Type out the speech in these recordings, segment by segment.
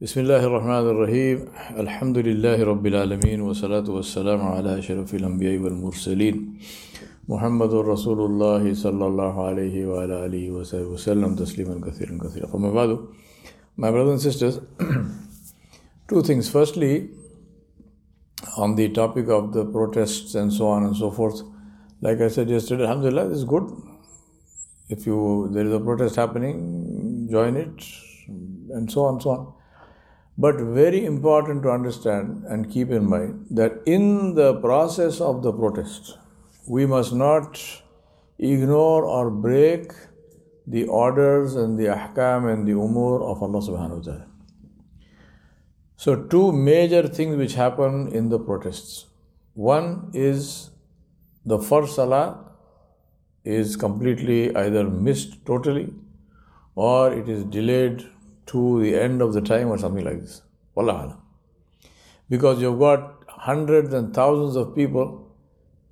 بسم الله الرحمن الرحيم الحمد لله رب العالمين والصلاة والسلام على أشرف الأنبياء والمرسلين محمد رسول الله صلى الله عليه وعلى آله وصحبه وسلم تسليما كثيرا كثيرا فما بعد My brothers and sisters, two things. Firstly, on the topic of the protests and so on and so forth, like I said yesterday, Alhamdulillah, this is good. If you there is a protest happening, join it, and so on and so on. But very important to understand and keep in mind that in the process of the protest, we must not ignore or break the orders and the ahkam and the umur of Allah subhanahu wa ta'ala. So, two major things which happen in the protests. One is the first salah is completely either missed totally or it is delayed to the end of the time or something like this. Wallah Because you've got hundreds and thousands of people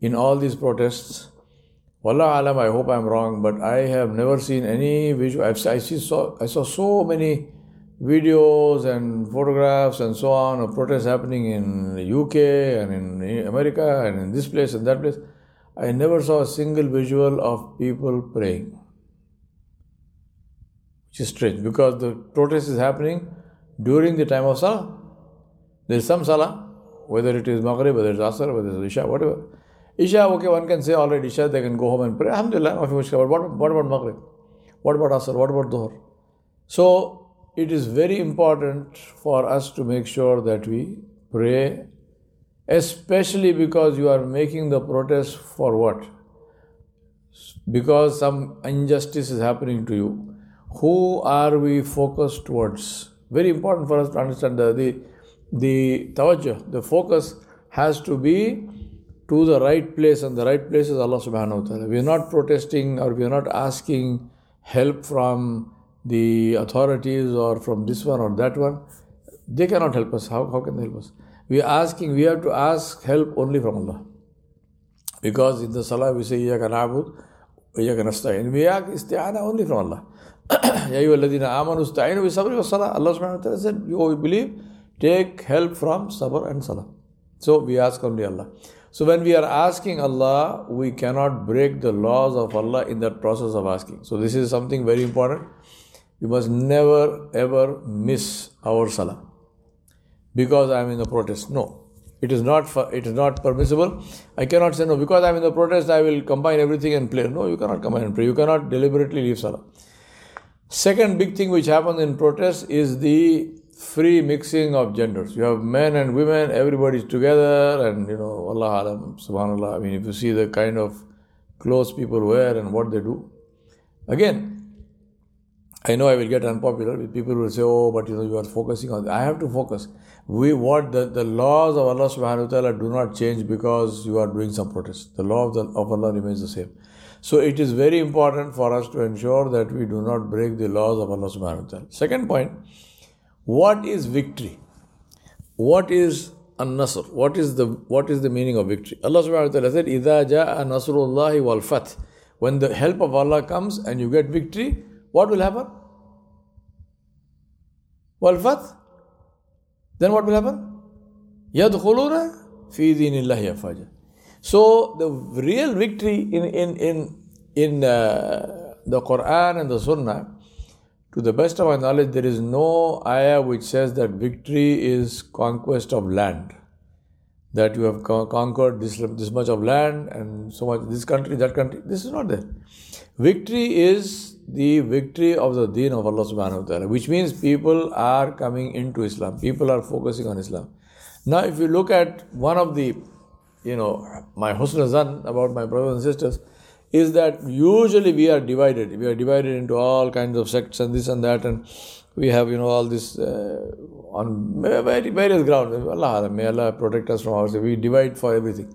in all these protests. Wallah alam, I hope I'm wrong, but I have never seen any visual. I've, I, see, saw, I saw so many videos and photographs and so on of protests happening in the UK and in America and in this place and that place. I never saw a single visual of people praying. Which is strange because the protest is happening during the time of Salah. There is some Salah, whether it is Maghrib, whether it is Asr, whether it is Isha, whatever. Isha, okay, one can say already Isha, they can go home and pray. Alhamdulillah, what, what about Maghrib? What about Asr? What about Dhuhr? So, it is very important for us to make sure that we pray, especially because you are making the protest for what? Because some injustice is happening to you. Who are we focused towards? Very important for us to understand that the, the tawajjuh, the focus has to be to the right place, and the right place is Allah subhanahu wa ta'ala. We are not protesting or we are not asking help from the authorities or from this one or that one. They cannot help us. How, how can they help us? We are asking, we have to ask help only from Allah. Because in the salah we say, Iyaka na'bud, Iyaka nasta'in. We ask isti'ana only from Allah. Ya ayyuhalladhina amanu ista'inu bi sabri wa salah. Allah subhanahu wa ta'ala said, you believe, take help from sabr and salah. So we ask only Allah. So when we are asking Allah, we cannot break the laws of Allah in that process of asking. So this is something very important. You must never ever miss our salah because I am in the protest. No, it is not. it is not permissible. I cannot say no because I am in the protest. I will combine everything and play. No, you cannot combine and pray. You cannot deliberately leave salah. Second big thing which happens in protest is the free mixing of genders. You have men and women, everybody's together, and you know, Allah Alam, subhanAllah. I mean, if you see the kind of clothes people wear and what they do. Again, I know I will get unpopular. People will say, oh, but you know, you are focusing on. I have to focus. We what the, the laws of Allah subhanahu wa ta'ala do not change because you are doing some protest. The law of, the, of Allah remains the same. So it is very important for us to ensure that we do not break the laws of Allah subhanahu wa ta'ala. Second point, what is victory? What is an-nasr? What is the what is the meaning of victory? Allah subhanahu wa ta'ala said, إِذَا جَاءَ نَصْرُ اللَّهِ وَالْفَتْحِ When the help of Allah comes and you get victory, what will happen? وَالْفَتْحِ Then what will happen? يَدْخُلُونَ فِي دِينِ اللَّهِ أَفْوَاجًا so the real victory in in in in uh, the Quran and the Sunnah to the best of my knowledge, there is no ayah which says that victory is conquest of land. That you have conquered this, this much of land and so much, this country, that country. This is not there. Victory is the victory of the deen of Allah subhanahu wa ta'ala, which means people are coming into Islam. People are focusing on Islam. Now, if you look at one of the, you know, my husn zan about my brothers and sisters, is that usually we are divided. We are divided into all kinds of sects and this and that, and we have, you know, all this uh, on very various grounds. Allah, may Allah protect us from ourselves. We divide for everything.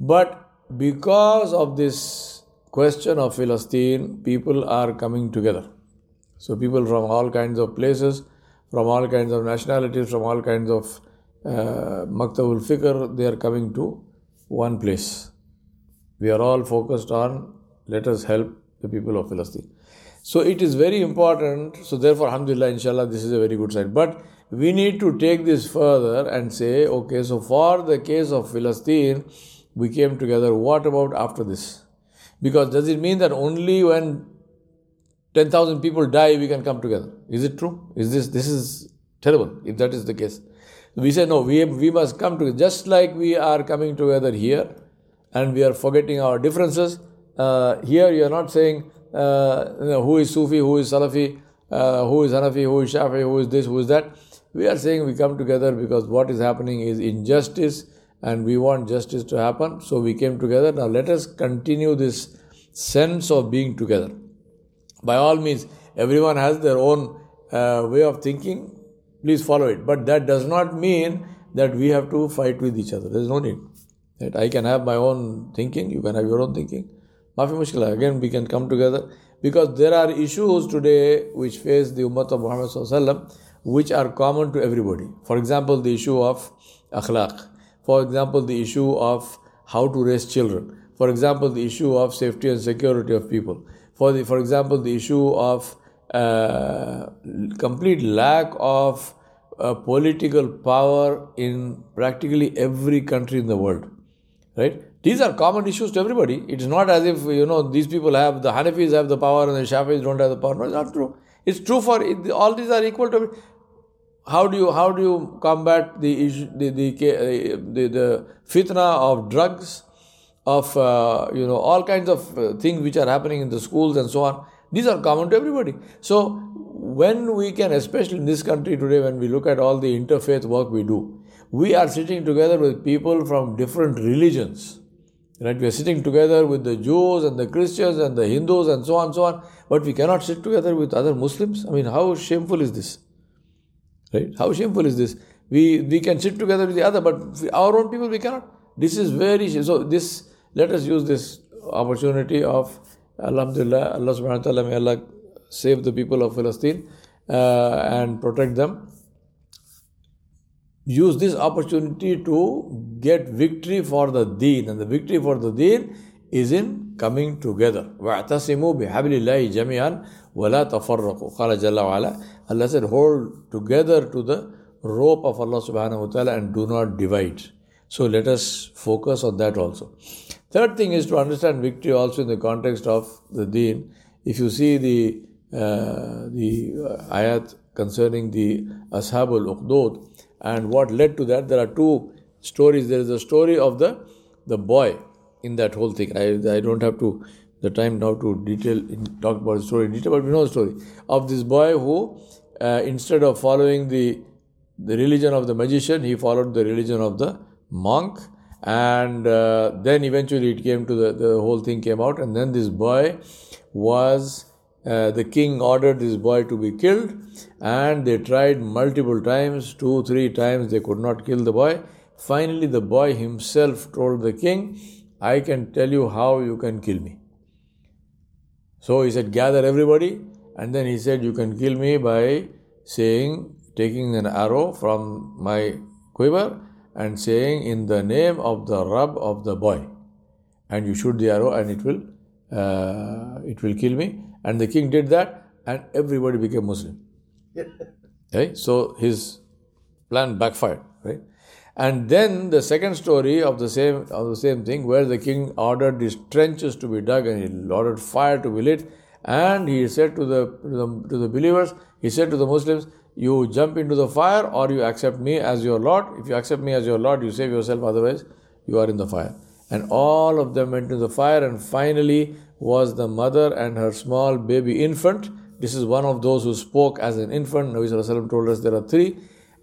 But because of this question of Palestine, people are coming together. So people from all kinds of places, from all kinds of nationalities, from all kinds of uh, Maktabul Fikr, they are coming to one place. We are all focused on let us help the people of Palestine. So it is very important. So therefore, Alhamdulillah, inshallah, this is a very good sign. But we need to take this further and say, okay, so for the case of Palestine, we came together. What about after this? Because does it mean that only when 10,000 people die we can come together? Is it true? Is this this is terrible if that is the case? We say no, we, we must come together. Just like we are coming together here and we are forgetting our differences. Uh, here you are not saying uh, you know, who is Sufi, who is Salafi, uh, who is Hanafi, who is Shafi, who is this, who is that. We are saying we come together because what is happening is injustice and we want justice to happen. So we came together. Now let us continue this sense of being together. By all means, everyone has their own uh, way of thinking. Please follow it. But that does not mean that we have to fight with each other. There is no need. Right? I can have my own thinking, you can have your own thinking. Mafi mushkila. Again, we can come together because there are issues today which face the Ummah of Muhammad which are common to everybody. For example, the issue of akhlaq. For example, the issue of how to raise children. For example, the issue of safety and security of people. For, the, for example, the issue of uh, complete lack of uh, political power in practically every country in the world. Right? These are common issues to everybody. It's not as if, you know, these people have, the Hanafis have the power and the Shafis don't have the power. No, it's not true. It's true for, all these are equal to, how do you, how do you combat the issue, the, the, the, the fitna of drugs, of, uh, you know, all kinds of uh, things which are happening in the schools and so on. These are common to everybody. So, when we can, especially in this country today, when we look at all the interfaith work we do, we are sitting together with people from different religions Right? We are sitting together with the Jews and the Christians and the Hindus and so on and so on, but we cannot sit together with other Muslims. I mean, how shameful is this? Right? How shameful is this? We we can sit together with the other, but our own people we cannot. This is very so. This let us use this opportunity of Alhamdulillah, Allah Subhanahu wa Taala may Allah save the people of Palestine uh, and protect them use this opportunity to get victory for the deen. And the victory for the deen is in coming together. وَاعْتَصِمُوا بِحَبْلِ اللَّهِ جَمِيعًا وَلَا تَفَرَّقُوا قال جل وعلا Allah said hold together to the rope of Allah subhanahu wa ta'ala and do not divide. So let us focus on that also. Third thing is to understand victory also in the context of the deen. If you see the uh, the ayat concerning the Ashabul Ukhdud, and what led to that. There are two stories. There is a story of the the boy in that whole thing. I, I don't have to the time now to detail talk about the story in detail, but we know the story of this boy who uh, instead of following the the religion of the magician, he followed the religion of the monk, and uh, then eventually it came to the the whole thing came out, and then this boy was uh, the king ordered this boy to be killed, and they tried multiple times, two, three times, they could not kill the boy. Finally, the boy himself told the king, I can tell you how you can kill me. So he said, Gather everybody, and then he said, You can kill me by saying, taking an arrow from my quiver and saying, In the name of the Rab of the boy. And you shoot the arrow, and it will, uh, it will kill me. And the king did that, and everybody became Muslim. right? So his plan backfired, right? And then the second story of the same of the same thing, where the king ordered these trenches to be dug and he ordered fire to be lit, and he said to the, to the to the believers, he said to the Muslims, "You jump into the fire, or you accept me as your Lord. If you accept me as your Lord, you save yourself. Otherwise, you are in the fire." And all of them went into the fire, and finally was the mother and her small baby infant. This is one of those who spoke as an infant. Nabi told us there are three.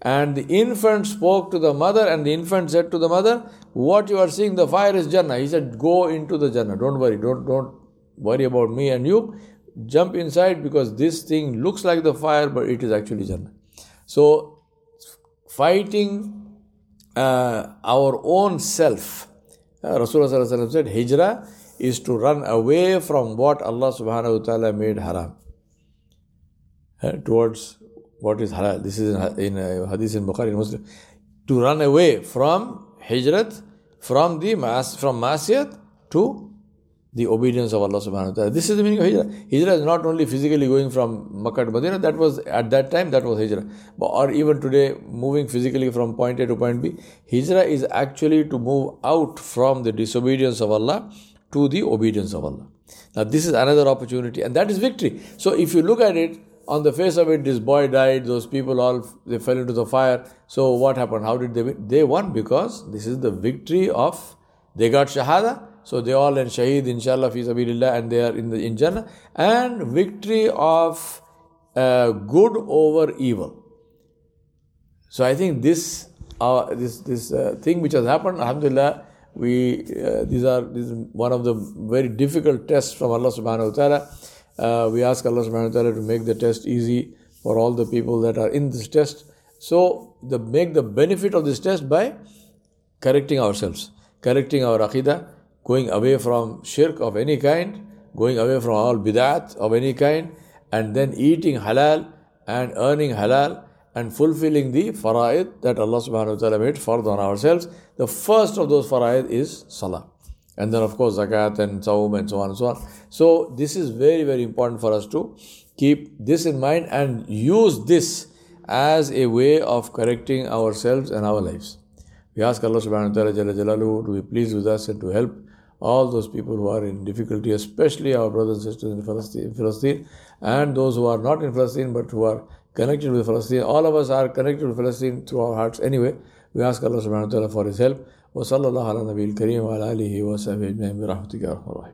And the infant spoke to the mother, and the infant said to the mother, What you are seeing, the fire is Jannah. He said, Go into the Jannah. Don't worry, don't, don't worry about me and you. Jump inside because this thing looks like the fire, but it is actually Jannah. So, fighting uh, our own self. Uh, Rasulullah said, Hijrah is to run away from what Allah subhanahu wa ta'ala made haram uh, towards what is halal. This is in, in uh, Hadith in Bukhari and Muslim. To run away from hijrat, from the mas, from masiyat to the obedience of Allah subhanahu wa ta'ala. This is the meaning of hijrah. Hijrah is not only physically going from Makkah to Medina, that was at that time that was hijrah. Or even today, moving physically from point A to point B. Hijrah is actually to move out from the disobedience of Allah to the obedience of Allah. Now this is another opportunity, and that is victory. So if you look at it, on the face of it, this boy died, those people all they fell into the fire. So what happened? How did they win? They won because this is the victory of they got Shahada so they all and Shaheed, inshallah, fi sabilillah, and they are in the in Jannah. And victory of uh, good over evil. So I think this uh, this this uh, thing which has happened, Alhamdulillah, we uh, these are this is one of the very difficult tests from Allah Subhanahu wa Taala. Uh, we ask Allah Subhanahu wa Taala to make the test easy for all the people that are in this test. So the make the benefit of this test by correcting ourselves, correcting our aqidah, going away from shirk of any kind, going away from all bid'at of any kind, and then eating halal and earning halal and fulfilling the fara'id that Allah subhanahu wa ta'ala made fard on ourselves. The first of those fara'id is salah. And then, of course, zakat and saum and so on and so on. So, this is very, very important for us to keep this in mind and use this as a way of correcting ourselves and our lives. We ask Allah subhanahu wa ta'ala to be pleased with us and to help all those people who are in difficulty, especially our brothers and sisters in Palestine, Palestine, and those who are not in Palestine but who are connected with Palestine. All of us are connected with Palestine through our hearts anyway. We ask Allah subhanahu wa ta'ala for His help. وصلى الله على نبي الكريم وعلى آله وصحبه أجمعين برحمتك يا أرحم الراحمين